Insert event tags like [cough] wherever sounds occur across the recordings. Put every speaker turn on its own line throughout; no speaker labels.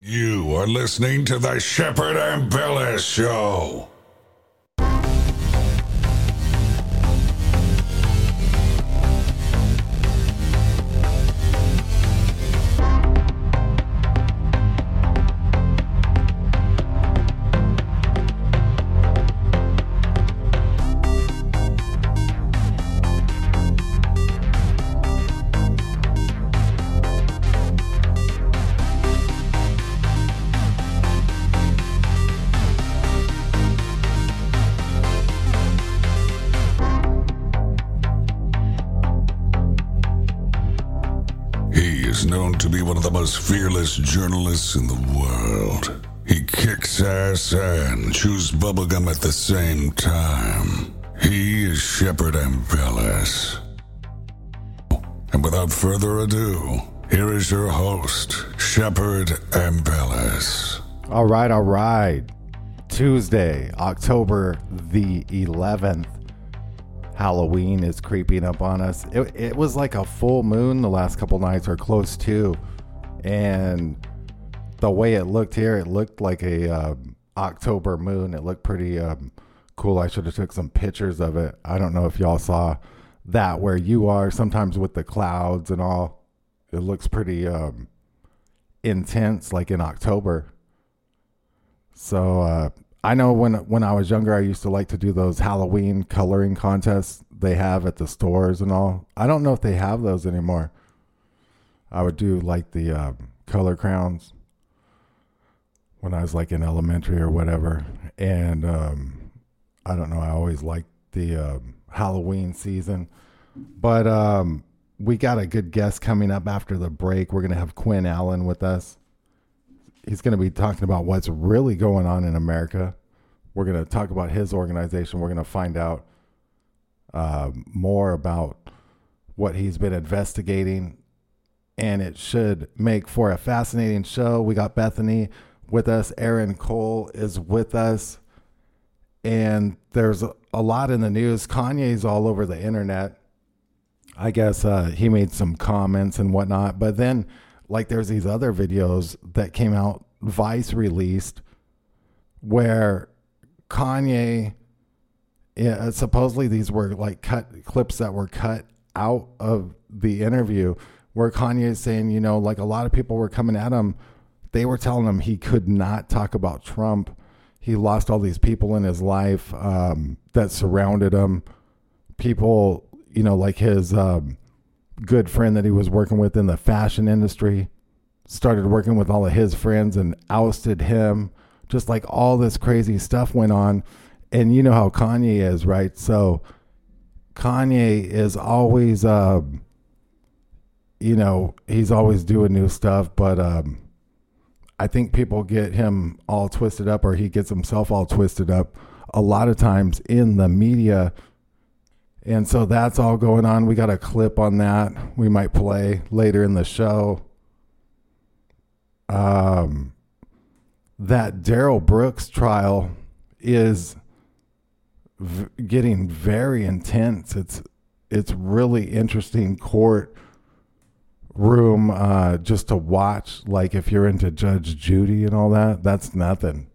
You are listening to the Shepard Ambellas Show. One of the most fearless journalists in the world. He kicks ass and chews bubblegum at the same time. He is Shepard Ambellas. And without further ado, here is your host, Shepard Ambellas.
All right, all right. Tuesday, October the 11th. Halloween is creeping up on us. It, it was like a full moon the last couple nights, or close to. And the way it looked here, it looked like a um, October moon. It looked pretty um, cool. I should have took some pictures of it. I don't know if y'all saw that where you are. Sometimes with the clouds and all, it looks pretty um, intense, like in October. So uh, I know when when I was younger, I used to like to do those Halloween coloring contests they have at the stores and all. I don't know if they have those anymore. I would do like the uh, color crowns when I was like in elementary or whatever, and um, I don't know. I always liked the um Halloween season, but um, we got a good guest coming up after the break. We're gonna have Quinn Allen with us he's going to be talking about what's really going on in America. We're going to talk about his organization. We're going to find out uh, more about what he's been investigating, and it should make for a fascinating show. We got Bethany with us. Aaron Cole is with us, and there's a, lot in the news. Kanye's all over the internet. I guess uh, he made some comments and whatnot, but then like there's these other videos that came out Vice released where Kanye yeah, supposedly these were like cut clips that were cut out of the interview where Kanye is saying, you know, like a lot of people were coming at him. They were telling him he could not talk about Trump. He lost all these people in his life um, that surrounded him. People, you know, like his um, good friend that he was working with in the fashion industry started working with all of his friends and ousted him. Just like all this crazy stuff went on. And you know how Kanye is, right? So Kanye is always, um, you know, he's always doing new stuff, but um, I think people get him all twisted up or he gets himself all twisted up a lot of times in the media. And so that's all going on. We got a clip on that we might play later in the show um, that Darrell Brooks trial is v- getting very intense. It's it's really interesting court room uh, just to watch. Like if you're into Judge Judy and all that, that's nothing.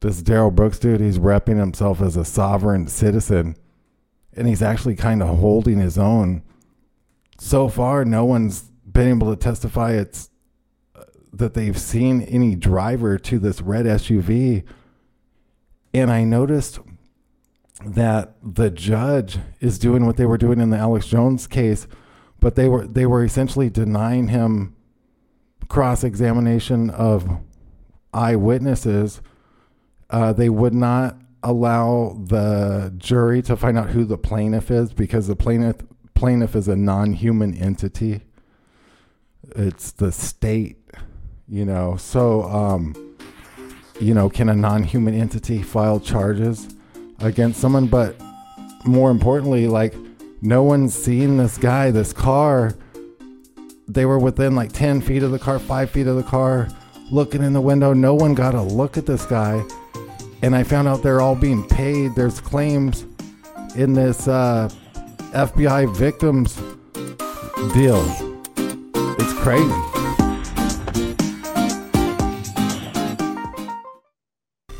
This Darrell Brooks dude, he's repping himself as a sovereign citizen, and he's actually kind of holding his own. So far, no one's been able to testify it's that they've seen any driver to this red SUV. And I noticed that the judge is doing what they were doing in the Alex Jones case, but they were they were essentially denying him cross examination of eyewitnesses. Uh, they would not allow the jury to find out who the plaintiff is because the plaintiff plaintiff is a non human entity. It's the state You know, so um, you know, can a non-human entity file charges against someone? But more importantly, like no one's seen this guy, this car. They were within like 10 feet of the car, five feet of the car, looking in the window. No one got a look at this guy. And I found out they're all being paid. There's claims in this uh, FBI victims deal. It's crazy.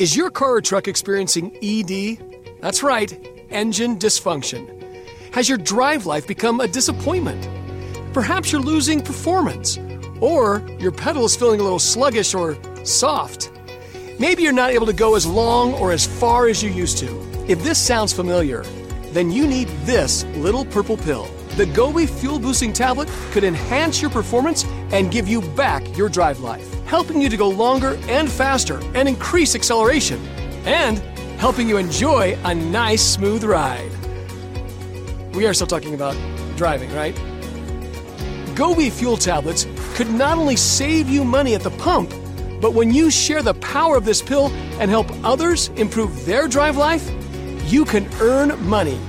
Is your car or truck experiencing ED? That's right, engine dysfunction. Has your drive life become a disappointment? Perhaps you're losing performance, or your pedal is feeling a little sluggish or soft. Maybe you're not able to go as long or as far as you used to. If this sounds familiar, then you need this little purple pill. The Gobi Fuel Boosting Tablet could enhance your performance and give you back your drive life, helping you to go longer and faster and increase acceleration, and helping you enjoy a nice, smooth ride. We are still talking about driving, right? Gobi Fuel Tablets could not only save you money at the pump, but when you share the power of this pill and help others improve their drive life, you can earn money.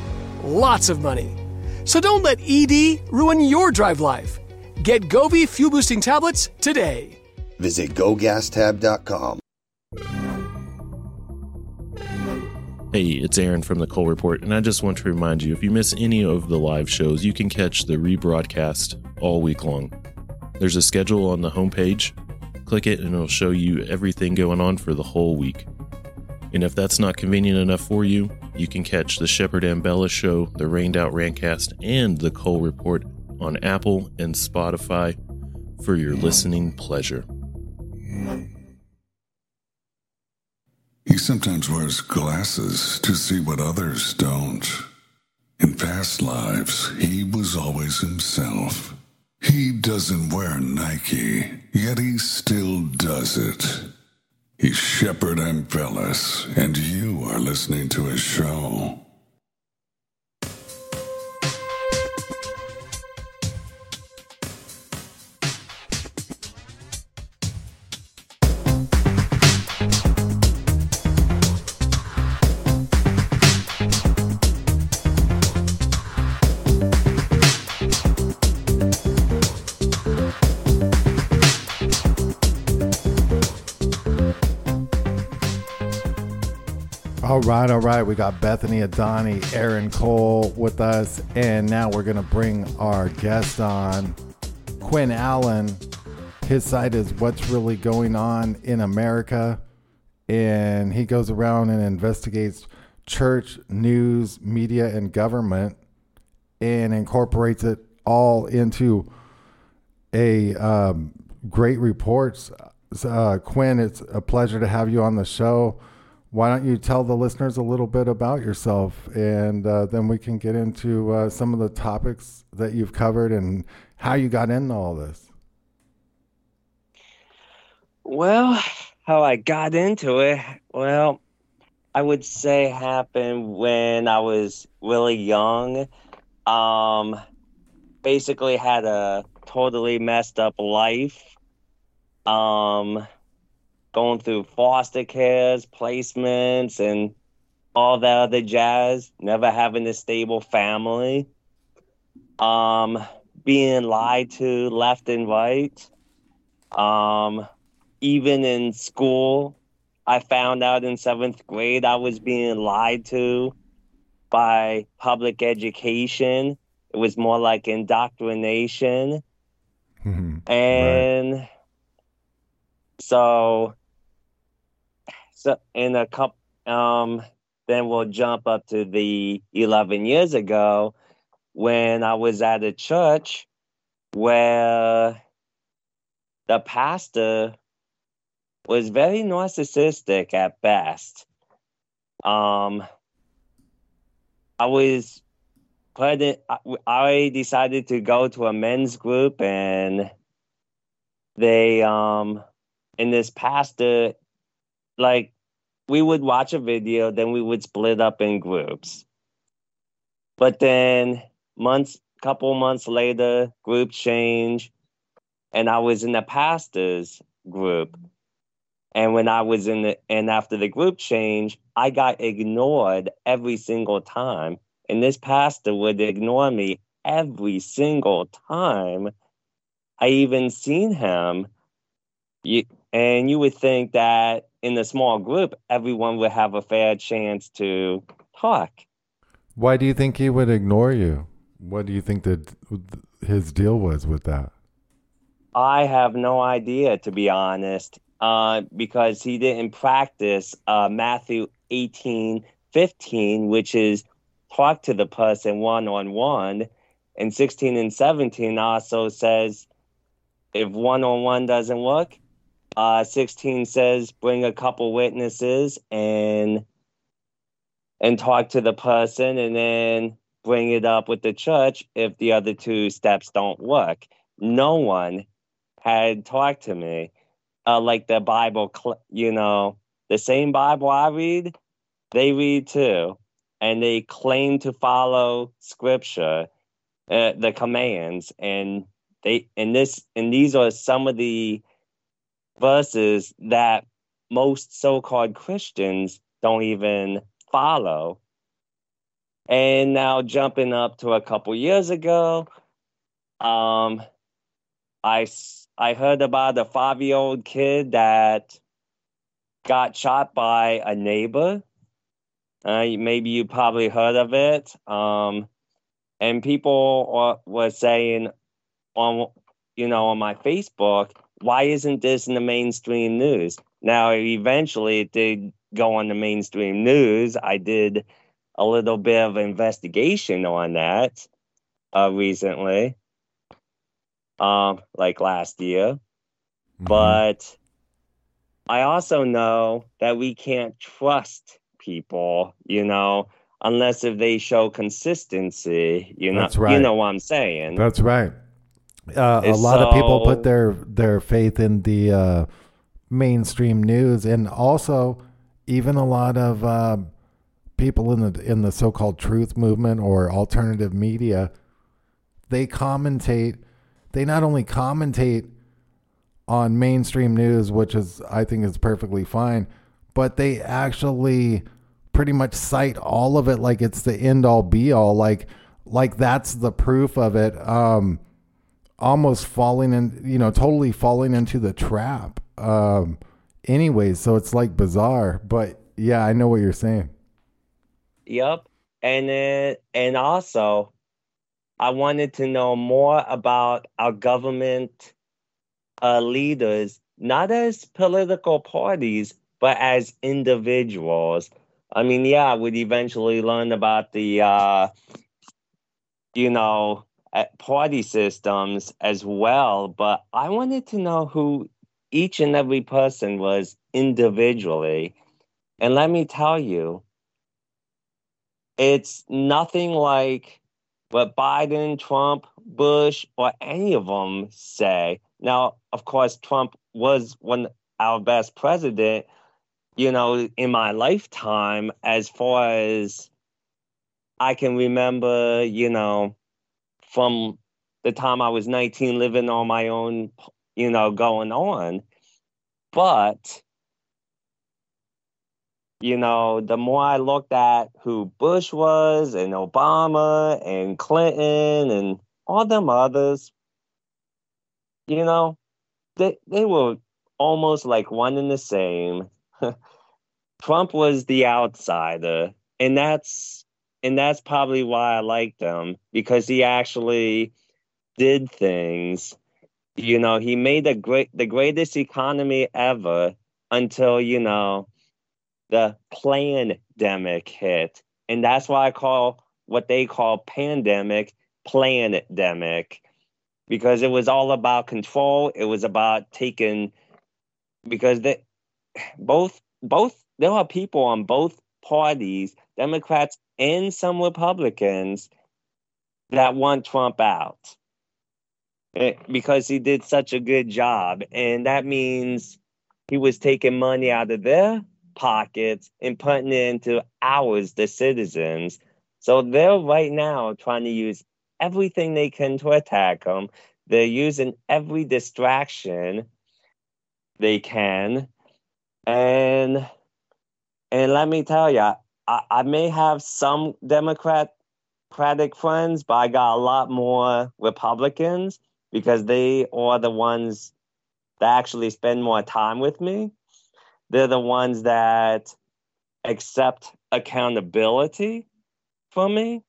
Lots of money. So don't let ED ruin your drive life. Get Gobi Fuel Boosting Tablets today.
Visit gogastab.com.
Hey, it's Aaron from the Cole Report, and I just want to remind you if you miss any of the live shows, you can catch the rebroadcast all week long. There's a schedule on the homepage. Click it, and it'll show you everything going on for the whole week. And if that's not convenient enough for you, you can catch the Shepard Ambellas Show, the Rained Out Rantcast, and the Cole Report on Apple and Spotify for your listening pleasure.
He sometimes wears glasses to see what others don't. In past lives, he was always himself. He doesn't wear Nike, yet he still does it. He's Shepard Ambellas, and you are listening to his show.
Right, all right. We got Bethany Adani, Aaron Cole with us, and now we're gonna bring our guest on, Quinn Allen. His site is "What's Really Going On in America," and he goes around and investigates church, news, media, and government, and incorporates it all into a um, great reports. Uh, Quinn, it's a pleasure to have you on the show why don't you tell the listeners a little bit about yourself? And uh, then we can get into uh, some of the topics that you've covered and how you got into all this.
Well how i got into it? Well i would say happened when i was really young. Um basically had a totally messed up life. Um going through foster cares, placements, and all that other jazz, never having a stable family. Um, being lied to left and right. Um, even in school, I found out in seventh grade I was being lied to by public education. It was more like indoctrination.
Mhm.
And
Right.
so so in a couple um then we'll jump up to the 11 years ago when I was at a church where the pastor was very narcissistic at best. Um, I was put in, I, decided to go to a men's group and they, um, and this pastor, like, we would watch a video, then we would split up in groups. But then months, couple months later, group change, and I was in the pastor's group. And when I was in the, and after the group change, I got ignored every single time. And this pastor would ignore me every single time. I even seen him. You, and you would think that in a small group, everyone would have a fair chance to talk.
Why do you think he would ignore you? What do you think that his deal was with that?
I have no idea, to be honest, uh, because he didn't practice uh, Matthew 18 15, which is talk to the person one on one. And 16 and 17 also says if one on one doesn't work, uh, 16 says bring a couple witnesses and and talk to the person and then bring it up with the church if the other two steps don't work. No one had talked to me uh, like the Bible, cl- you know, the same Bible I read, they read too, and they claim to follow Scripture, uh, the commands, and they and this and these are some of the verses that most so-called Christians don't even follow. And now jumping up to a couple years ago, um, I I heard about a five year old kid that got shot by a neighbor. Uh, maybe you probably heard of it. Um, and people were saying on you know on my Facebook, why isn't this in the mainstream news? Now eventually it did go on the mainstream news. I did a little bit of investigation on that uh, recently um, like last year.
Mm-hmm.
But I also know that we can't trust people, you know, unless if they show consistency. You know,
That's right.
you know what I'm saying.
That's right. Uh, a lot of people put their their faith in the uh, mainstream news, and also even a lot of uh, people in the in the so-called truth movement or alternative media. They commentate. They not only commentate on mainstream news, which is I think is perfectly fine, but they actually pretty much cite all of it like it's the end all be all, like like that's the proof of it. Um, almost falling in, you know, totally falling into the trap. Um, anyways, so it's like bizarre, but yeah, I know what you're saying.
Yep. And then, and also, I wanted to know more about our government uh, leaders, not as political parties, but as individuals. I mean, yeah, I would eventually learn about the, uh, you know, party systems as well, but I wanted to know who each and every person was individually. And let me tell you, it's nothing like what Biden, Trump, Bush, or any of them say. Now, of course, Trump was one our best president, you know, in my lifetime, as far as I can remember, you know, from the time I was 19 living on my own, you know, going on. But you know, the more I looked at who Bush was and Obama and Clinton and all them others, you know, they they were almost like one and the same. [laughs] Trump was the outsider, and that's and that's probably why I liked him because he actually did things. You know, he made the great the greatest economy ever until, you know, the pandemic hit. And that's why I call what they call pandemic pandemic because it was all about control. It was about taking because they both both there are people on both parties, Democrats and some Republicans, that want Trump out eh, because he did such a good job. And that means he was taking money out of their pockets and putting it into ours, the citizens. So they're right now trying to use everything they can to attack him. They're using every distraction they can. And and let me tell you, I, I may have some Democratic friends, but I got a lot more Republicans because they are the ones that actually spend more time with me. They're the ones that accept accountability from me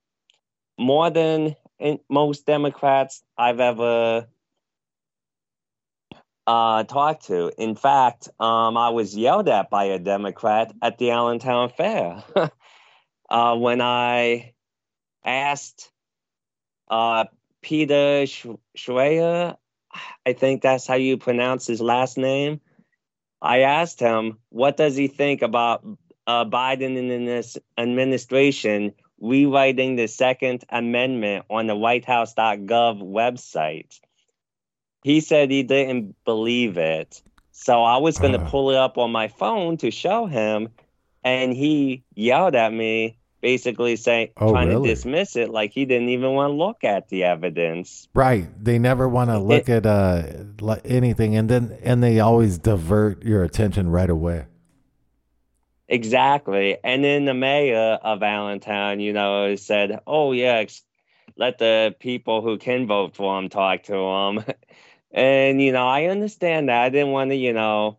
more than most Democrats I've ever uh, talked to. In fact, um, I was yelled at by a Democrat at the Allentown Fair [laughs] uh, when I asked uh, Peter Schweyer, I think that's how you pronounce his last name. I asked him, what does he think about uh, Biden and this administration rewriting the Second Amendment on the WhiteHouse.gov website? He said he didn't believe it. So I was going to uh. pull it up on my phone to show him, and he yelled at me, basically saying, oh, trying really? to dismiss it, like he didn't even want to look at the evidence.
Right. They never want to look it, at uh, anything, and then and they always divert your attention right away.
Exactly. And then the mayor of Allentown, you know, said, "Oh yeah, let the people who can vote for him talk to him." [laughs] And, you know, I understand that. I didn't want to, you know,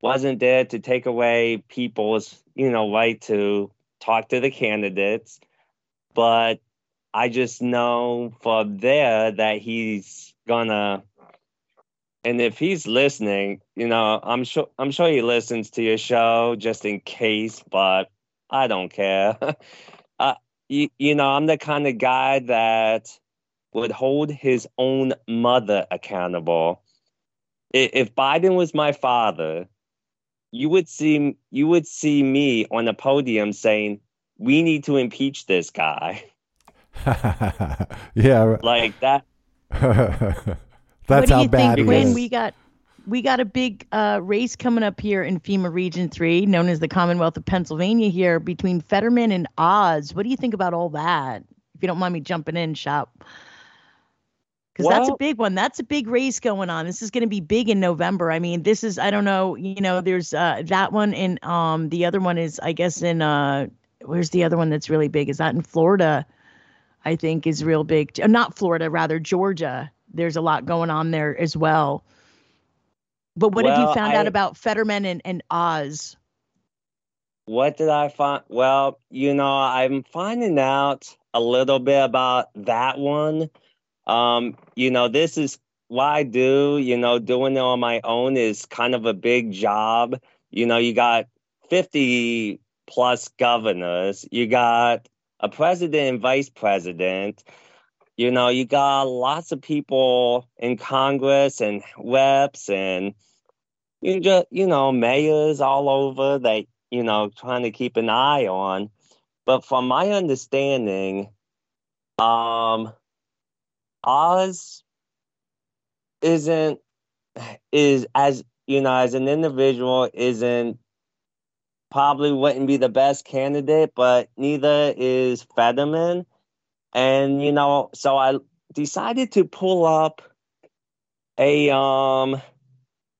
wasn't there to take away people's, you know, right to talk to the candidates. But I just know from there that he's gonna and if he's listening, you know, I'm sure I'm sure he listens to your show just in case, but I don't care. [laughs] uh, you, you know, I'm the kind of guy that would hold his own mother accountable. If Biden was my father, you would see you would see me on a podium saying, "We need to impeach this guy." [laughs]
yeah,
like that. [laughs]
That's how bad
think,
he
is.
We
got we got a big uh, race coming up here in FEMA Region Three, known as the Commonwealth of Pennsylvania, here between Fetterman and Oz. What do you think about all that? If you don't mind me jumping in, shop because well, that's a big one. That's a big race going on. This is going to be big in November. I mean, this is I don't know. You know, there's uh, that one, and um, the other one is I guess in uh, where's the other one that's really big? Is that in Florida? I think is real big. Uh, not Florida, rather Georgia. There's a lot going on there as well. But what well, have you found I, out about Fetterman and, and Oz?
What did I find? Well, you know, I'm finding out a little bit about that one um, you know, this is what I do. You know, doing it on my own is kind of a big job. You know, you got 50 plus governors, you got a president and vice president. You know, you got lots of people in Congress and reps and you just you know mayors all over that you know trying to keep an eye on. But from my understanding, um, Oz isn't is as you know as an individual isn't probably wouldn't be the best candidate, but neither is Fetterman. And you know, so I decided to pull up a um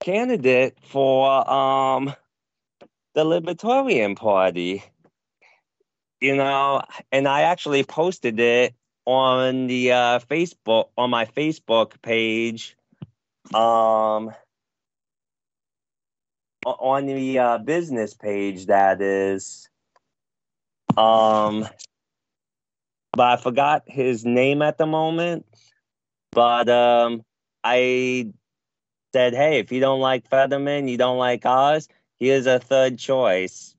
candidate for um the Libertarian Party. You know, and I actually posted it on the uh, Facebook on my Facebook page, um, on the uh, business page that is, um, but I forgot his name at the moment. But um, I said, hey, if you don't like Fetterman, you don't like Oz, here's a third choice.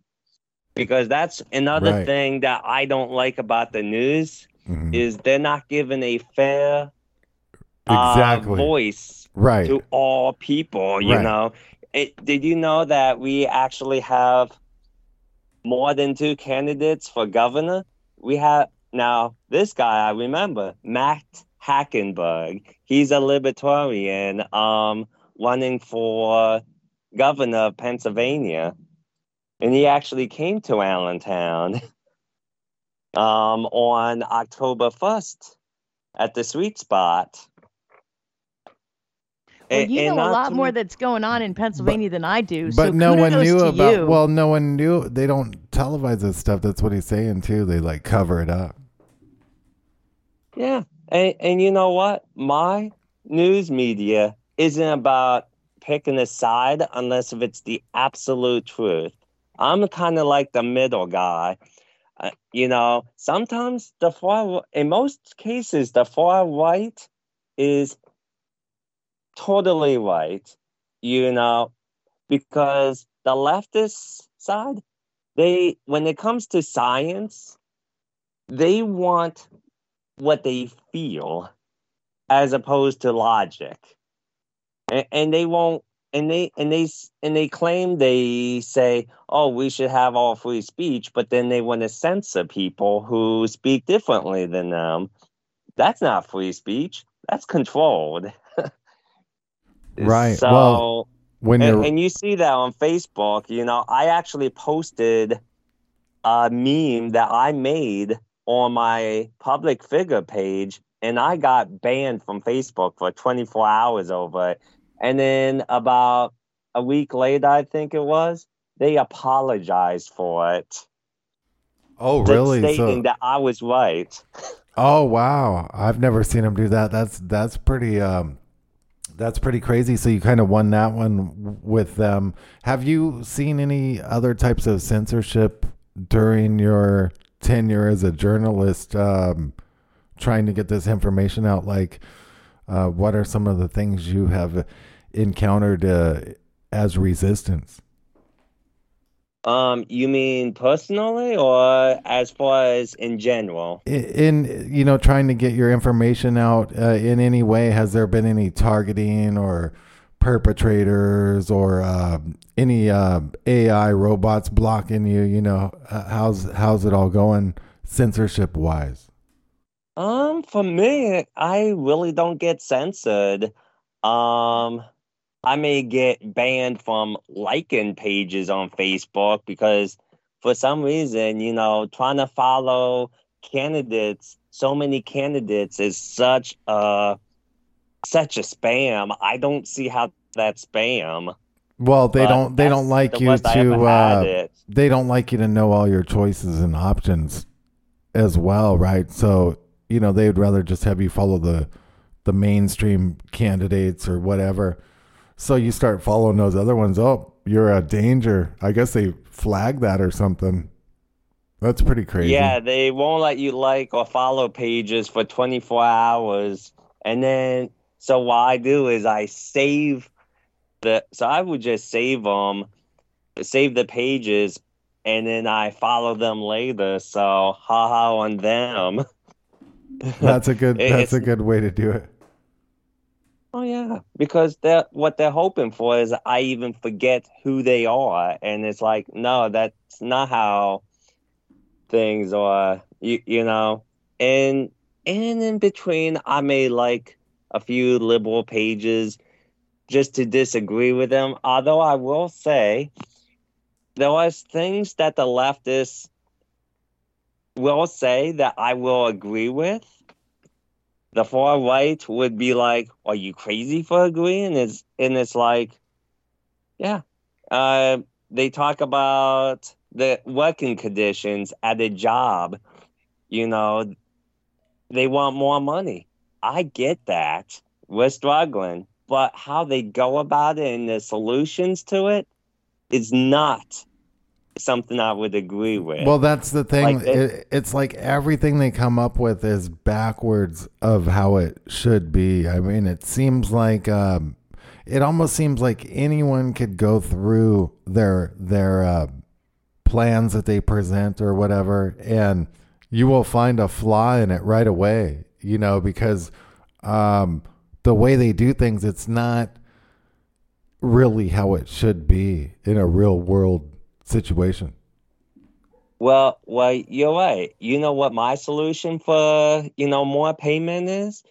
Because that's another
Right.
thing that I don't like about the news
Mhm.
is they're not given a fair uh, voice
Right.
to all people. You
Right.
know, it, did you know that we actually have more than two candidates for governor? We have now this guy I remember, Matt Hackenburg. He's a libertarian, um, running for governor of Pennsylvania, and he actually came to Allentown [laughs] um, on October first at the Sweet Spot.
Well,
And-
you
and
know a lot
to
more
men-
that's going on in Pennsylvania than I do.
But
so
no one knew about.
you.
Well, no one knew. They don't televise this stuff. That's what he's saying too. They like cover it up.
Yeah, and and you know what? My news media isn't about picking a side unless if it's the absolute truth. I'm kind of like the middle guy. Uh, you know, sometimes the far, in most cases, the far right is totally right. You know, because the leftist side, they when it comes to science, they want what they feel as opposed to logic and, and they won't and they and they and they claim they say oh we should have all free speech but then they want to censor people who speak differently than them that's not free speech that's controlled [laughs]
Right.
so
Well, When
and, and you see that on Facebook. You know, I actually posted a meme that I made on my public figure page, and I got banned from Facebook for 24 hours over it. And then about a week later, I think it was, they apologized for it.
oh really?
Stating
So
that I was right.
oh wow, I've never seen him do that. That's that's pretty um that's pretty crazy. So you kind of won that one with them. Have you seen any other types of censorship during your tenure as a journalist? Um, trying to get this information out, like uh, what are some of the things you have encountered uh, as resistance?
Um, you mean personally or as far as in general?
in in, you know trying to get your information out uh, in any way has there been any targeting or perpetrators or uh, any uh, ai robots blocking you you know uh, how's how's it all going censorship wise
Um, for me, I really don't get censored. Um, I may get banned from liking pages on Facebook because for some reason, you know, trying to follow candidates, so many candidates is such a such a spam. I don't see how that's spam.
well they
But
don't they don't like you
worst I ever
to uh, they don't like you to know all your choices and options as well, right? So, you know, they'd rather just have you follow the the mainstream candidates or whatever. So you start following those other ones. Oh, you're a danger. I guess they flag that or something. That's pretty crazy.
Yeah, they won't let you like or follow pages for 24 hours. And then, so what I do is I save the, so I would just save them, save the pages, and then I follow them later. So, haha on them.
That's a good [laughs] that's a good way to do it.
Oh yeah, because they're what they're hoping for is I even forget who they are, and it's like, no, that's not how things are. You you know, and and in between, I may like a few liberal pages just to disagree with them. Although I will say, there was things that the leftists will say that I will agree with the far right would be like, "Are you crazy for agreeing?" It's and it's like, yeah, uh, they talk about the working conditions at a job. You know, they want more money. I get that. We're struggling, but how they go about it and the solutions to it is not something I would agree with.
Well, that's the thing.
Like, it-
it, it's like everything they come up with is backwards of how it should be. I mean, it seems like um, it almost seems like anyone could go through their their uh, plans that they present or whatever, and you will find a flaw in it right away. You know, because um, the way they do things, it's not really how it should be in a real world situation.
Well, well, you're right. You know what my solution for, you know, more payment is?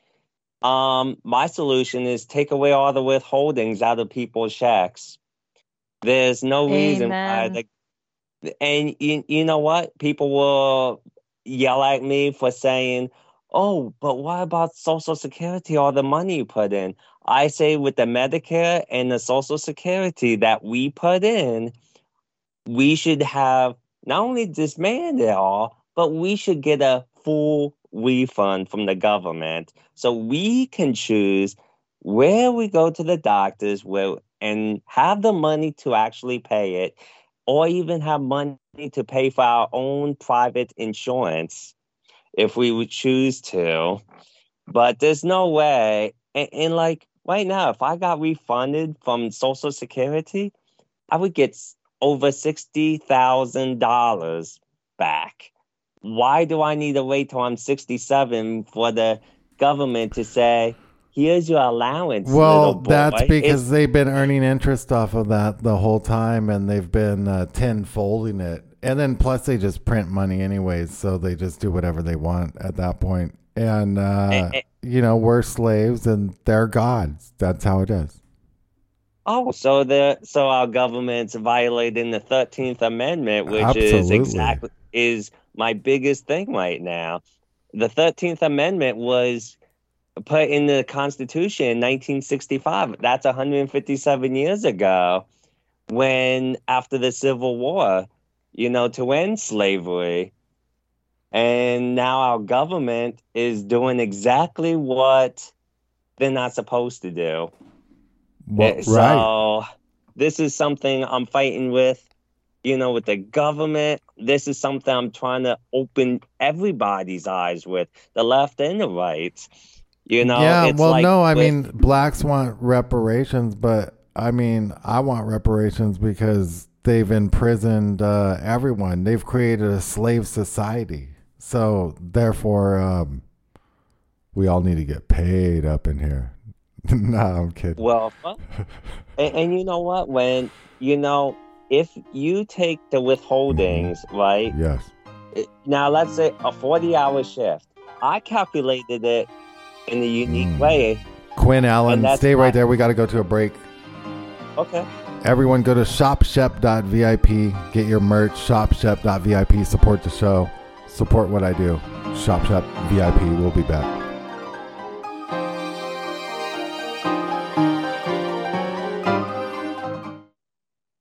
Um, my solution is take away all the withholdings out of people's checks. There's no reason why
Amen.
the and you, you know what? People will yell at me for saying, "Oh, but what about Social Security? All the money you put in." I say with the Medicare and the Social Security that we put in, we should have not only disband it all, but we should get a full refund from the government. So we can choose where we go to the doctors where and have the money to actually pay it or even have money to pay for our own private insurance if we would choose to. But there's no way. And, and like right now if i got refunded from social security i would get over $60000 back why do i need to wait till i'm 67 for the government to say here's your allowance little
Well,
boy."
that's
It's-
because they've been earning interest off of that the whole time, and they've been uh, tenfolding it. And then plus they just print money anyways, so they just do whatever they want at that point. And uh,
Eh, eh.
you know, we're slaves and they're gods. That's how it is.
Oh, so the so our government's violating the Thirteenth Amendment, which is exactly is my biggest thing right now. The Thirteenth Amendment was put in the Constitution in 1965. That's 157 years ago, when after the Civil War, you know, to end slavery. And now our government is doing exactly what they're not supposed to do.
Well, right.
So this is something I'm fighting with, you know, with the government. This is something I'm trying to open everybody's eyes with, the left and the right. You know,
yeah. Well,
like
no, I
with-
mean, blacks want reparations, but I mean, I want reparations because they've imprisoned uh, everyone. They've created a slave society. So therefore, um, we all need to get paid up in here. [laughs] no, I'm kidding.
Well, well, and, and you know what? When you know, if you take the withholdings, right?
Yes.
it- Now, let's say a 40-hour shift. I calculated it in a unique
Mm.
way.
Quinn Allen, stay right there. We got to go to a break.
Okay.
Everyone go to shopshep.vip. Get your merch, shopshep.vip. Support the show. Support what I do. Shopshep VIP. We'll be back.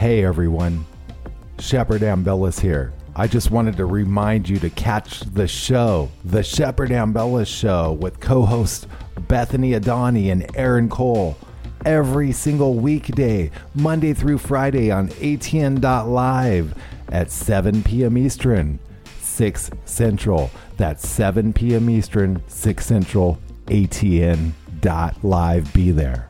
Hey everyone, Shepard Ambellas here. I just wanted to remind you to catch the show, The Shepard Ambellas Show, with co hosts Bethany Adani and Aaron Cole, every single weekday, Monday through Friday on ATN.live at 7 p.m. Eastern, 6 Central. That's 7 p.m. Eastern, 6 Central, ATN dot live. Be there.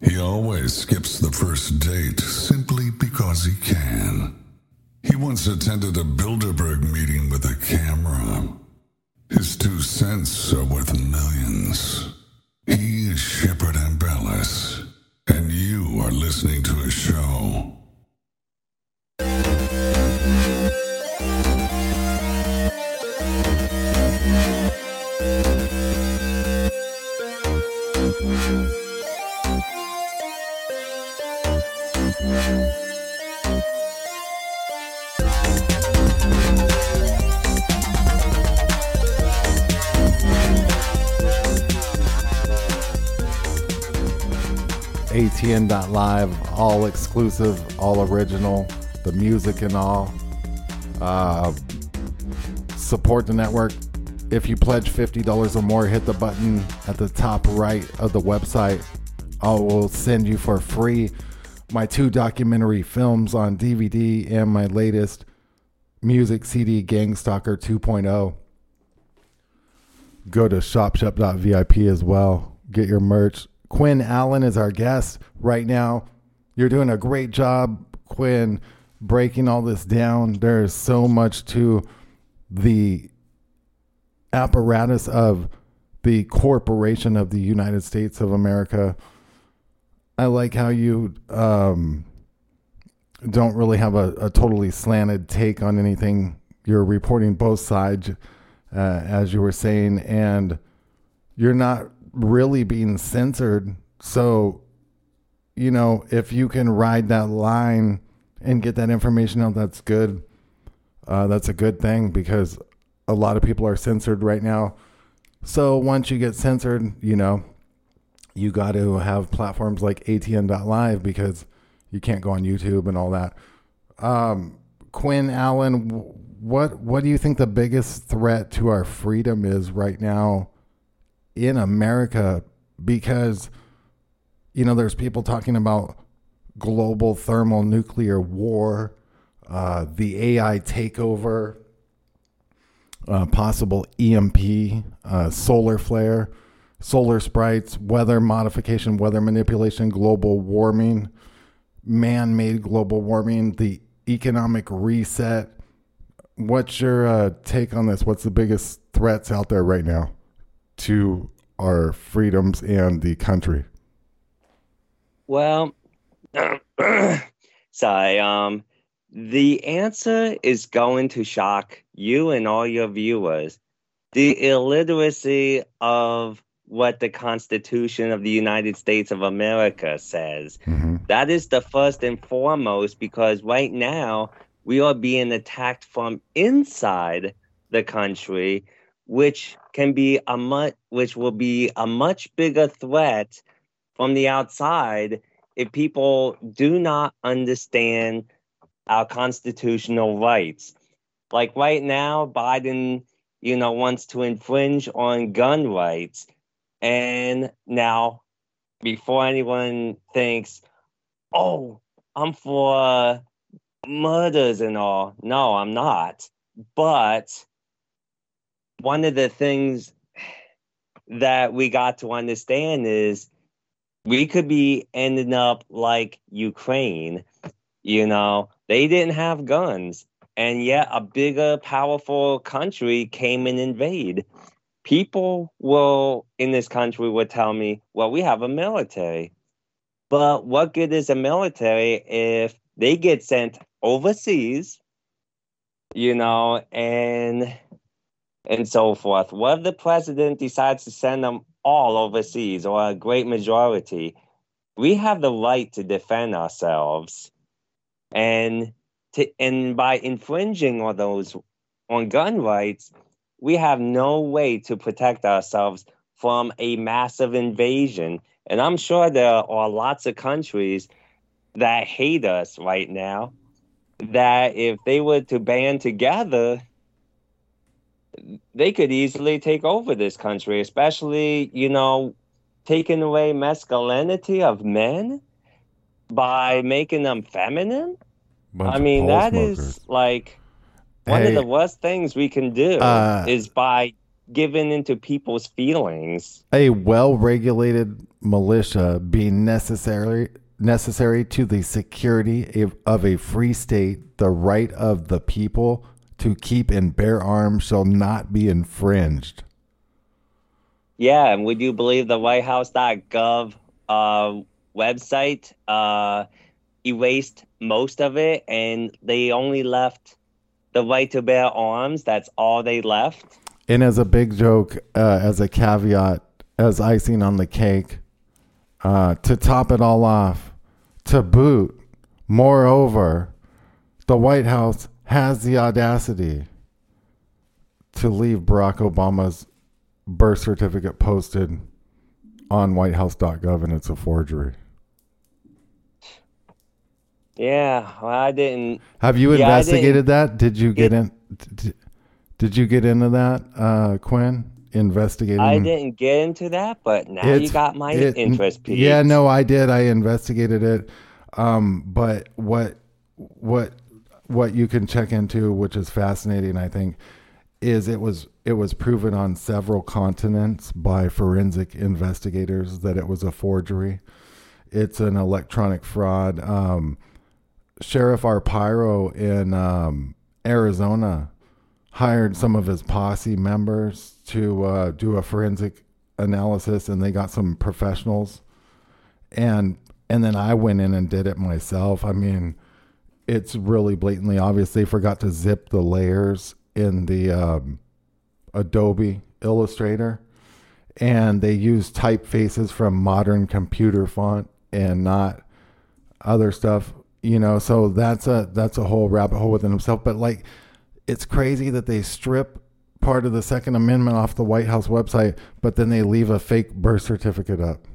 He always skips the first date simply because he can. He once attended a Bilderberg meeting with a camera. His two cents are worth millions. He is Shepard Ambellas, and you are listening to his show.
ATN.live, all exclusive, all original, the music and all. Uh, support the network. If you pledge $50 or more, hit the button at the top right of the website. I will send you for free my two documentary films on DVD and my latest music CD, Gangstalker 2.0. Go to shopshep.vip as well. Get your merch. Quinn Allen is our guest right now. You're doing a great job, Quinn, breaking all this down. There's so much to the apparatus of the corporation of the United States of America. I like how you um, don't really have a, a, totally slanted take on anything. You're reporting both sides, uh, as you were saying, and you're not really being censored. So, you know, if you can ride that line and get that information out, that's good. Uh, that's a good thing because a lot of people are censored right now. So once you get censored, you know, you got to have platforms like ATN.live because you can't go on YouTube and all that. Um, Quinn Allen, what what do you think the biggest threat to our freedom is right now in America because you know there's people talking about global thermal nuclear war, uh, the AI takeover, uh, possible EMP, uh, solar flare, solar sprites, weather modification, weather manipulation, global warming, man-made global warming, the economic reset. What's your uh, take on this? What's the biggest threats out there right now? To our freedoms and the country?
Well, [coughs] sorry. Um, the answer is going to shock you and all your viewers. The illiteracy of what the Constitution of the United States of America says. Mm-hmm. That is the first and foremost because right now we are being attacked from inside the country which can be a much which will be a much bigger threat from the outside if people do not understand our constitutional rights. Like right now, Biden, you know, wants to infringe on gun rights. And now, before anyone thinks, oh, I'm for murders and all, no, I'm not. But one of the things that we got to understand is we could be ending up like Ukraine. You know, they didn't have guns and yet a bigger, powerful country came and invade. People will in this country would tell me, "Well, we have a military." But what good is a military if they get sent overseas, you know, and and so forth? What the president decides to send them all overseas or a great majority? We have the right to defend ourselves. And to, and by infringing on those on gun rights, we have no way to protect ourselves from a massive invasion. And I'm sure there are lots of countries that hate us right now that if they were to band together, they could easily take over this country, especially, you know, taking away masculinity of men by making them feminine.
Bunch
I mean,
pole
that
smokers.
is like one
Hey,
of the worst things we can do
uh,
is by giving into people's feelings.
a well-regulated militia being necessary necessary to the security of- of a free state the right of the people to keep and bear arms shall not be infringed
Yeah, and would you believe the WhiteHouse.gov uh, website uh, erased most of it, and they only left the right to bear arms. That's all they left.
and as a big joke uh, as a caveat as icing on the cake uh, to top it all off to boot moreover the white house has the audacity to leave barack obama's birth certificate posted on whitehouse.gov and it's a forgery
Yeah, well, I didn't.
have you
Yeah,
investigated that did you get in did, did you get into that uh quinn investigating
I didn't get into that, but now you got my
it-
interest piqued.
Yeah, no, I did. I investigated it. Um, but what what what you can check into, which is fascinating, I think, is it was it was proven on several continents by forensic investigators that it was a forgery. It's an electronic fraud. Um, Sheriff Arpaio in um, Arizona hired some of his posse members to uh, do a forensic analysis, and they got some professionals, and and then I went in and did it myself. I mean, it's really blatantly obvious they forgot to zip the layers in the um, Adobe Illustrator, and they used typefaces from modern computer font and not other stuff you know? So that's a that's a whole rabbit hole within itself. But like it's crazy that they strip part of the second amendment off the white house website but then they leave a fake birth certificate up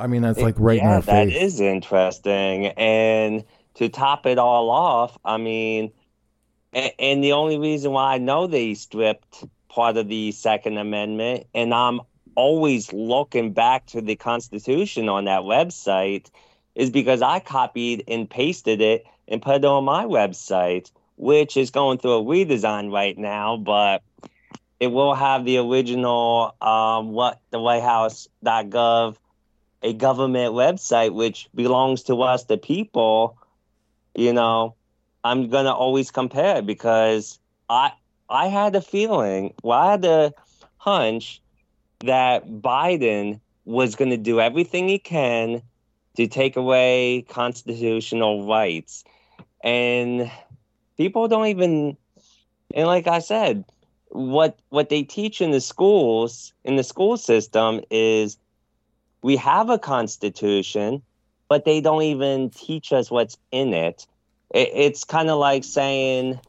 i mean that's like right in
yeah,
our
that
face
is interesting. And to top it all off, I mean, and, and the only reason why I know they stripped part of the Second Amendment, and I'm always looking back to the Constitution on that website, is because I copied and pasted it and put it on my website, which is going through a redesign right now, but it will have the original um, what the White House.gov a government website which belongs to us the people you know i'm gonna always compare because i i had a feeling well i had a hunch that biden was gonna do everything he can to take away constitutional rights. And people don't even and like i said what what they teach in the schools in the school system is we have a constitution, but they don't even teach us what's in it. it it's kind of like saying,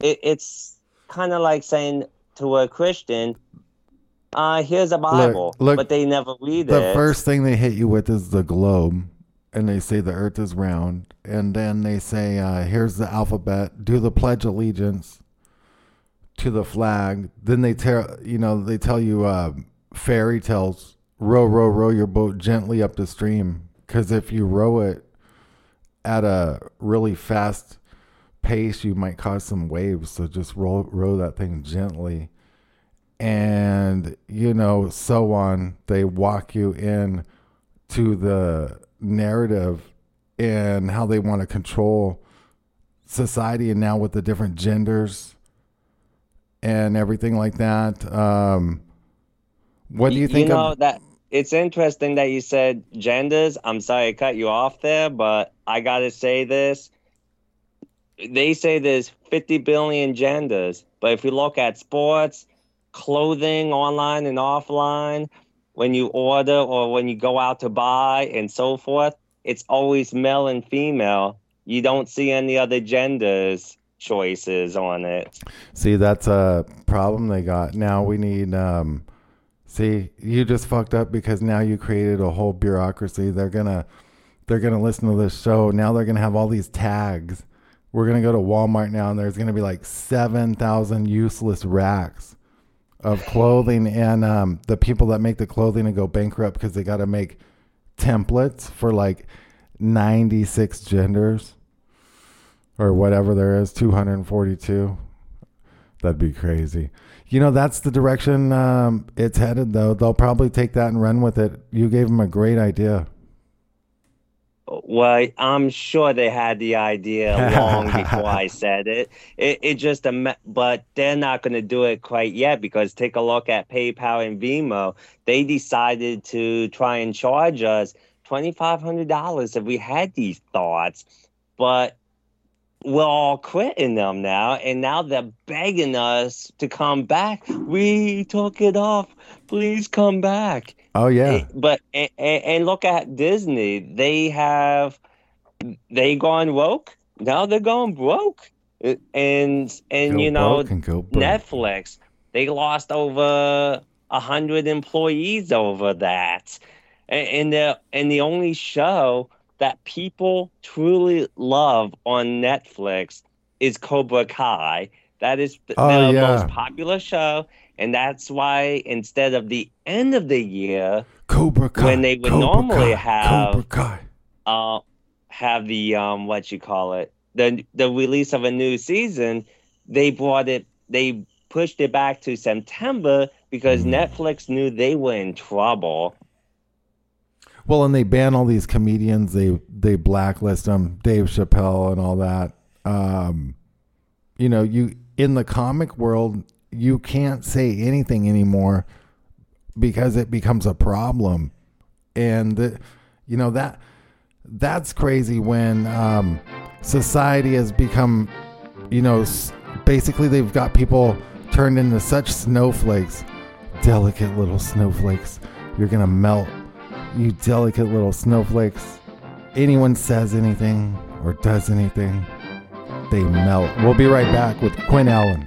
it, it's kind of like saying to a Christian, uh, here's a Bible,
look,
but they never read it.
the first thing they hit you with is the globe and they say the earth is round and then they say uh, here's the alphabet do the pledge allegiance to the flag then they tell you know they tell you uh, fairy tales row row row your boat gently up the stream because if you row it at a really fast pace you might cause some waves so just row row that thing gently and you know so on they walk you in to the narrative and how they want to control society and now with the different genders and everything like that. Um, what do you think?
You know
of,
that it's interesting that you said genders. I'm sorry I cut you off there, but I gotta say this. They say there's 50 billion genders, but if you look at sports, clothing online and offline, when you order or when you go out to buy and so forth, it's always male and female. You don't see any other genders choices on it.
see, that's a problem they got. Now we need. Um, see, you just fucked up because now you created a whole bureaucracy. They're gonna, they're gonna listen to this show. Now they're gonna have all these tags. We're gonna go to Walmart now, and there's gonna be like seven thousand useless racks of clothing, and um, the people that make the clothing and go bankrupt because they got to make templates for like ninety six genders or whatever there is, two hundred and forty two. That'd be crazy. You know, that's the direction um, it's headed, though. They'll probably take that and run with it. You gave them a great idea.
Well, I'm sure they had the idea [laughs] long before I said it. It, it just, but they're not going to do it quite yet because take a look at PayPal and Venmo. They decided to try and charge us $2,500 if we had these thoughts, but we're all quitting them now. And now they're begging us to come back. We took it off. Please come back.
Oh yeah,
but and, and look at Disney. They have they gone woke. Now they're going broke. And and
Go
you know
and.
Netflix. They lost over a hundred employees over that. And, and the and the only show that people truly love on Netflix is Cobra Kai. That is the,
Oh,
the
yeah.
most popular show, and that's why instead of the end of the year,
Cobra Kai.
when they would
Cobra
normally
Kai,
have-
Cobra Kai.
uh, have the um, what you call it, the the release of a new season, they brought it, they pushed it back to September because
Mm.
Netflix knew they were in trouble.
Well, and they ban all these comedians. They they blacklist them. Dave Chappelle and all that. Um, you know, you in the comic world, you can't say anything anymore because it becomes a problem, and the, you know that that's crazy when um, society has become, you know, basically they've got people turned into such snowflakes, delicate little snowflakes. You're gonna melt you delicate little snowflakes. Anyone says anything or does anything, they melt. We'll be right back with Quinn Allen.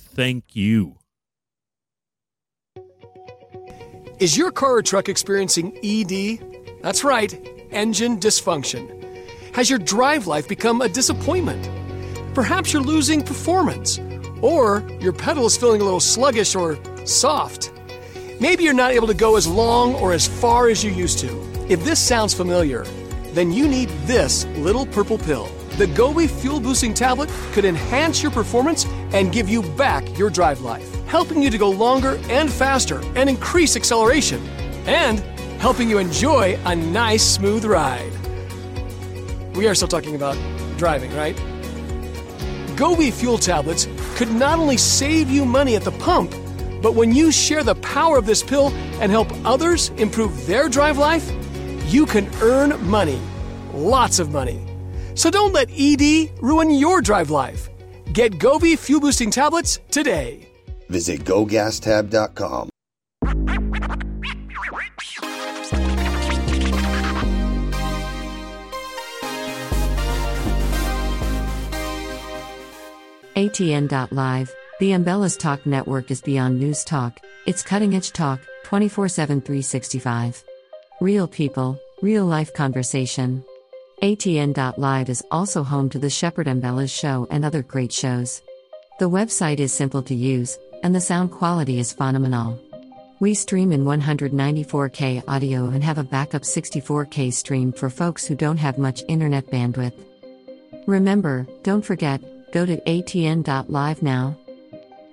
Thank you.
Is your car or truck experiencing ED? That's right, engine dysfunction. Has your drive life become a disappointment? Perhaps you're losing performance, or your pedal is feeling a little sluggish or soft. Maybe you're not able to go as long or as far as you used to. If this sounds familiar, then you need this little purple pill. The Gobi Fuel Boosting Tablet could enhance your performance and give you back your drive life, helping you to go longer and faster and increase acceleration, and helping you enjoy a nice, smooth ride. We are still talking about driving, right? Gobi Fuel Tablets could not only save you money at the pump, but when you share the power of this pill and help others improve their drive life, you can earn money. Lots of money. So don't let ED ruin your drive life. Get Gobi Fuel Boosting Tablets today.
Visit gogastab.com.
ATN.live, the Ambellas Talk network is beyond news talk, it's cutting edge talk, 24 7 365. Real people, real life conversation. ATN.live is also home to the Shepard Ambellas show and other great shows. The website is simple to use, and the sound quality is phenomenal. We stream in 194K audio and have a backup 64K stream for folks who don't have much internet bandwidth. Remember, don't forget, go to atn.live now.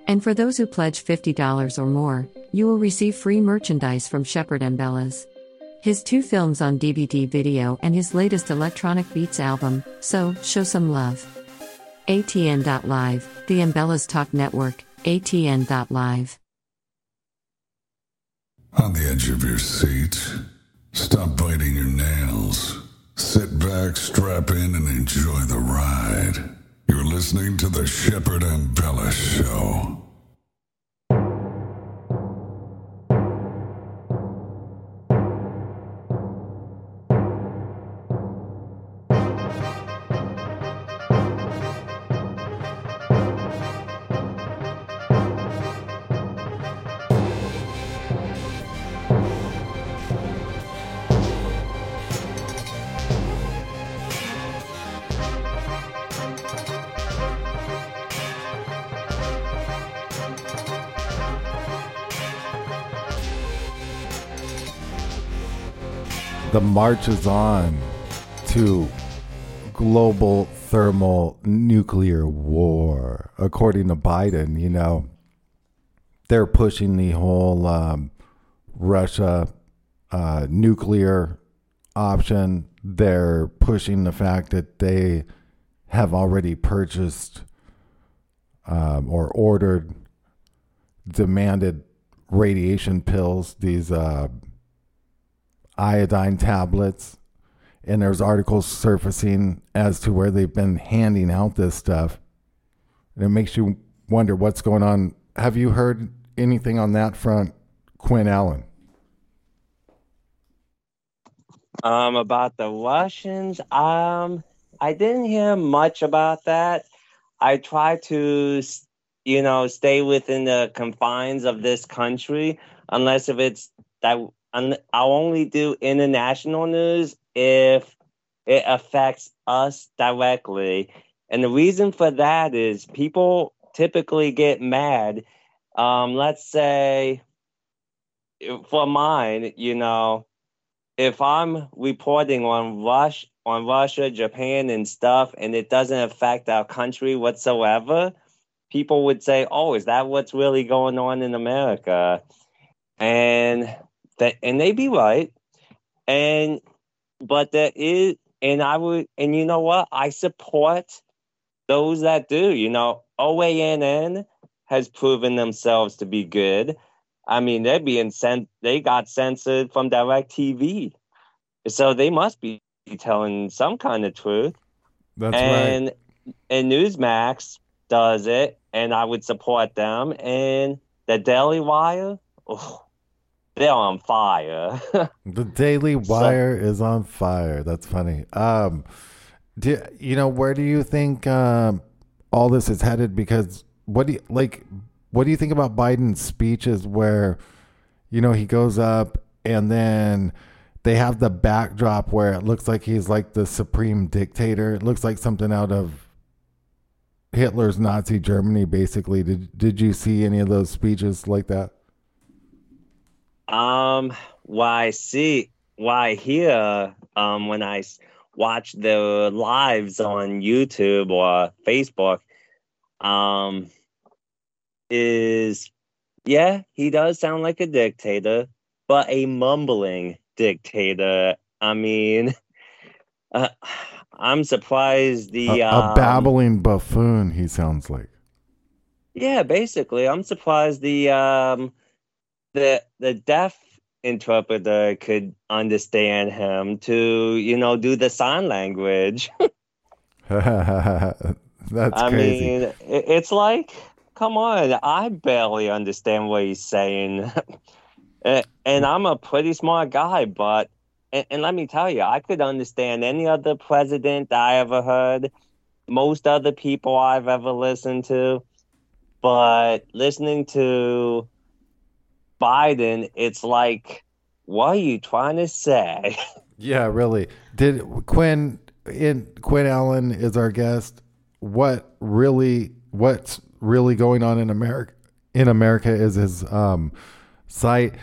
And for those who pledge $50 or more, you will receive free merchandise from Shepard Ambellas. His two films on DVD video and his latest electronic beats album, so show some love. ATN.live, the Ambellas Talk Network, ATN.live.
On the edge of your seat, stop biting your nails. Sit back, strap in, and enjoy the ride. You're listening to the Shepherd and Show.
The march is on to global thermal nuclear war. According to Biden, you know, they're pushing the whole um, Russia uh, nuclear option. They're pushing the fact that they have already purchased um, or ordered, demanded radiation pills, these. Uh, iodine tablets. And there's articles surfacing as to where they've been handing out this stuff. And it makes you wonder what's going on. Have you heard anything on that front, Quinn Allen?
Um, about the Russians, um, I didn't hear much about that. I try to, you know, stay within the confines of this country, unless if it's that I'll only do international news if it affects us directly. And the reason for that is people typically get mad. Um, let's say for mine, you know, if I'm reporting on Russia, on Russia, Japan, and stuff, and it doesn't affect our country whatsoever, people would say, "Oh, is that what's really going on in America?" And that and they be right. And but there is and i would and you know what? I support those that do you know? OAN has proven themselves to be good. I mean they're being sent they got censored from direct tv so they must be telling some kind of truth.
That's
and
right.
and newsmax does it and i would support them. And the daily wire oh, they're on fire. [laughs]
The Daily Wire is on fire. That's funny. Um, do, you know where do you think um, all this is headed? Because what do you like? What do you think about Biden's speeches where, you know, he goes up and then they have the backdrop where it looks like he's like the supreme dictator. It looks like something out of Hitler's Nazi Germany, basically. Did Did you see any of those speeches like that?
Um, why see, why here? Um, when I watch the lives on YouTube or Facebook, um, is yeah, he does sound like a dictator, but a mumbling dictator. I mean, [laughs] uh, I'm surprised the
a, a
um,
babbling buffoon. He sounds like.
Yeah, basically, I'm surprised the um the the deaf interpreter could understand him to you know do the sign language. [laughs] [laughs]
That's
I
crazy.
mean, it, it's like, come on, I barely understand what he's saying, [laughs] and, and I'm a pretty smart guy, but. And, and let me tell you, I could understand any other president I ever heard, most other people I've ever listened to, but listening to Biden, it's like, what are you trying to say?
Yeah, really. Did Quinn in Quinn Allen is our guest. What really what's really going on in America in America is his um site.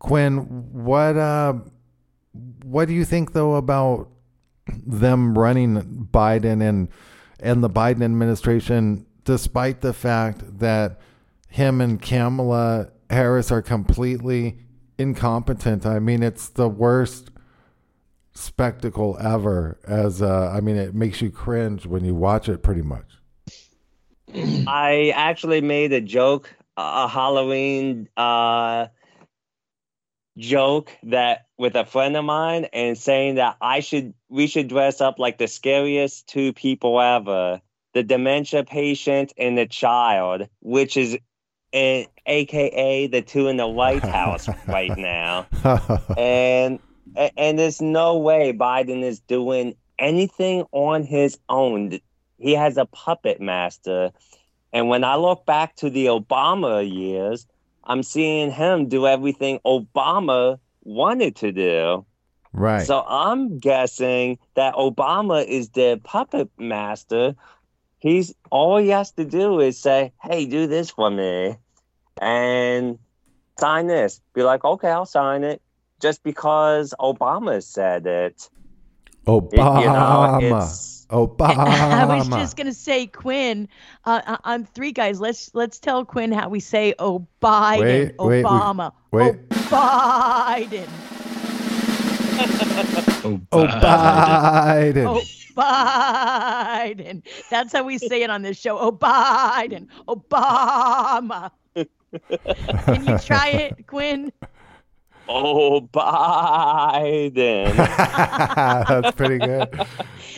Quinn, what uh what do you think though about them running Biden and and the Biden administration despite the fact that him and Kamala Harris are completely incompetent. I mean, it's the worst spectacle ever. As uh, I mean, it makes you cringe when you watch it. Pretty much.
I actually made a joke, a Halloween uh, joke that with a friend of mine, and saying that I should, we should dress up like the scariest two people ever: the dementia patient and the child, which is, a, AKA the two in the White House [laughs] right now, [laughs] and and there's no way Biden is doing anything on his own. He has a puppet master. And when I look back to the Obama years, I'm seeing him do everything Obama wanted to do.
Right.
So I'm guessing that Obama is the puppet master. He's all he has to do is say, "Hey, do this for me," and sign this. Be like, "Okay, I'll sign it," just because Obama said it.
Obama.
you know,
Obama.
I was just gonna say, Quinn. Uh, uh, on three guys. Let's let's tell Quinn how we say oh Biden,
Wait, wait,
Obama,
wait. [laughs]
oh Biden,
Oh,
Oh,
Biden.
Biden.
oh Biden. That's how we say it on this show. Oh Biden, Obama. Can you try it, Quinn?
Oh, Biden. [laughs]
That's pretty good.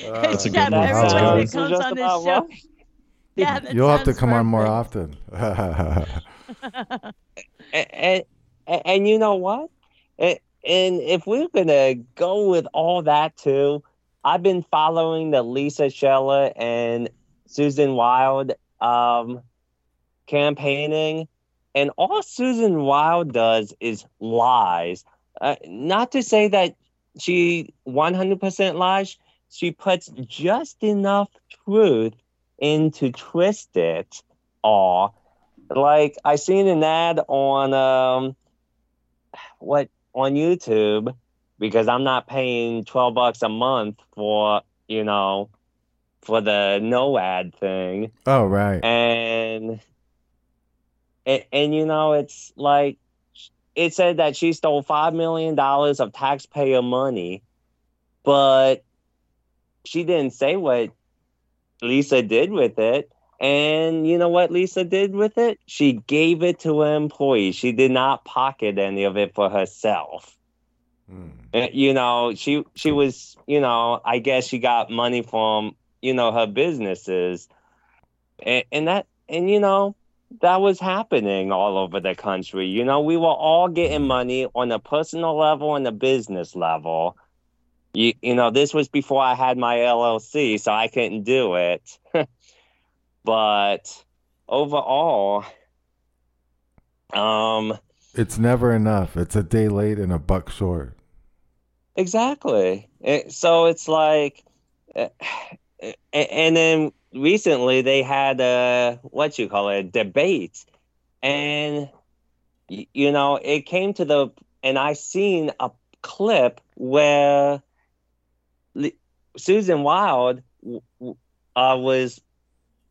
That's a good
yeah,
one.
everyone that comes on this show.
right.
Yeah, that
You'll have to
sounds
come on more often. [laughs]
and, and, and you know what? And, and if we're gonna go with all that too, I've been following the Lisa Scheller and Susan Wild um, campaigning, and all Susan Wild does is lies. Uh, not to say that she 100% lies, she puts just enough truth in to twist it all like I seen an ad on um what on YouTube because I'm not paying 12 bucks a month for, you know, for the no ad thing.
oh, right.
And and, and you know, it's like it said that she stole 5 million dollars of taxpayer money, but she didn't say what Lisa did with it. And you know what Lisa did with it? She gave it to an employee. She did not pocket any of it for herself. Uh, You know, she she was, you know, I guess she got money from, you know, her businesses. And, and that and you know, that was happening all over the country. You know, we were all getting money on a personal level and a business level. You, you know, this was before I had my LLC, so I couldn't do it. [laughs] but overall, um,
It's never enough. It's a day late and a buck short.
Exactly. It- so it's like, uh, and then recently they had a what you call it a debate, and you know it came to the and I seen a clip where Susan Wild uh, was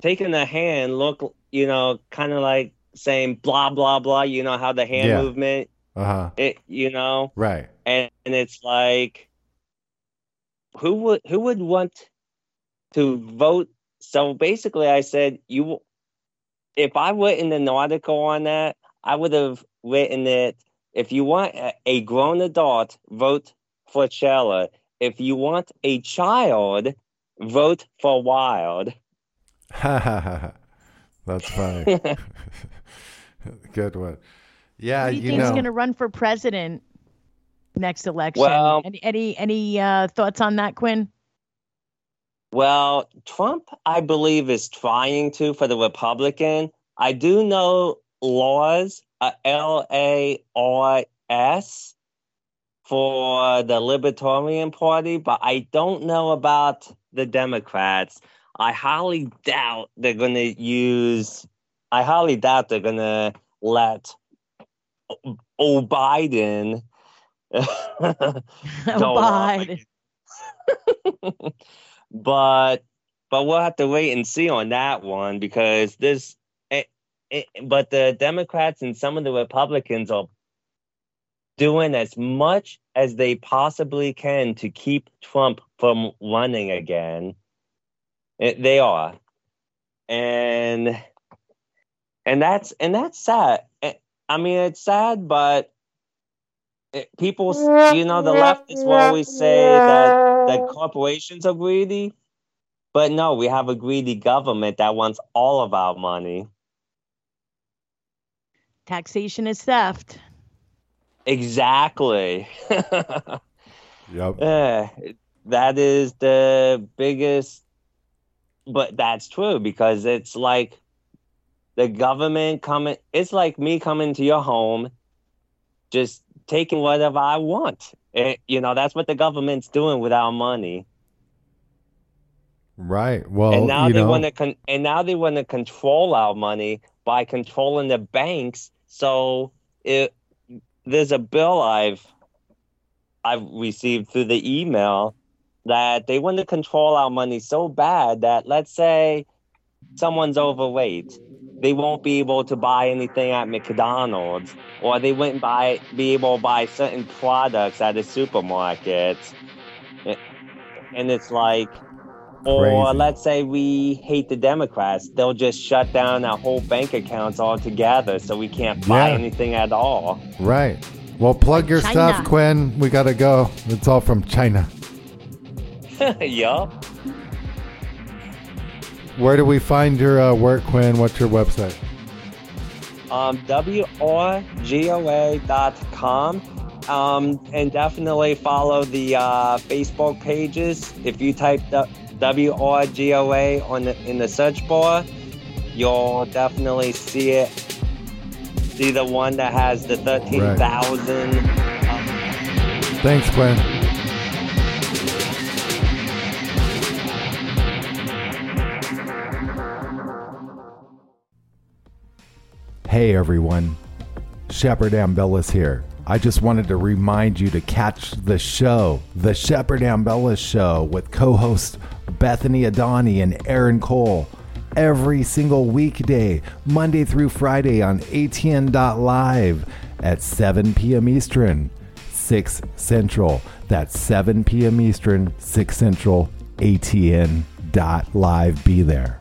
taking a hand, look, you know, kind of like saying blah blah blah. You know how the hand
Yeah.
movement,
Uh huh.
it, you know,
Right.
And, and it's like, who would who would want to vote? So basically, I said you. If I written an article on that, I would have written it. If you want a, a grown adult, vote for Scheller. If you want a child, vote for Wild. [laughs]
That's funny. [laughs] [laughs] Good one. Yeah,
Who do you,
you
think's
know.
going to run for president next election?
Well-
any any, any uh, thoughts on that, Quinn?
Well, Trump, I believe, is trying to for the Republican. I do know Lars uh, L A R S for the Libertarian Party, but I don't know about the Democrats. I highly doubt they're going to use. I highly doubt they're going to let old Biden [laughs]
Biden. [laughs]
but but we'll have to wait and see on that one because this. It, it, but the Democrats and some of the Republicans are doing as much as they possibly can to keep Trump from running again. It, they are, and and that's and that's sad. I mean, it's sad, but people, you know, the leftists will always say that that corporations are greedy, but no, we have a greedy government that wants all of our money.
Taxation is theft.
Exactly. [laughs]
Yep.
Yeah, that is the biggest, but that's true because it's like the government coming, it's like me coming to your home, just taking whatever I want. It, you know, that's what the government's doing with our money.
Right. Well,
and now they want to con- and now they want to control our money by controlling the banks. So it, there's a bill I've I've received through the email that they want to control our money so bad that let's say someone's overweight, they won't be able to buy anything at McDonald's, or they wouldn't buy be able to buy certain products at a supermarket. And it's like or
Crazy.
let's say we hate the Democrats, they'll just shut down our whole bank accounts altogether so we can't buy
Yeah.
anything at all.
right. Well, plug your
China.
stuff, Quinn. We got to go. It's all from China. [laughs]
yup.
Where do we find your uh, work, Quinn? What's your website?
Um, WRGOA.com. Um, and definitely follow the uh, Facebook pages. If you type the WRGOA on the, in the search bar, you'll definitely see it. See the one that has the 13,000.
Thanks, Quinn. Hey everyone, Shepard Ambellas here. I just wanted to remind you to catch the show, The Shepard Ambellas Show, with co hosts Bethany Adani and Aaron Cole, every single weekday, Monday through Friday on ATN.live at 7 p.m. Eastern, 6 Central. That's 7 p.m. Eastern, 6 Central, ATN.live. Be there.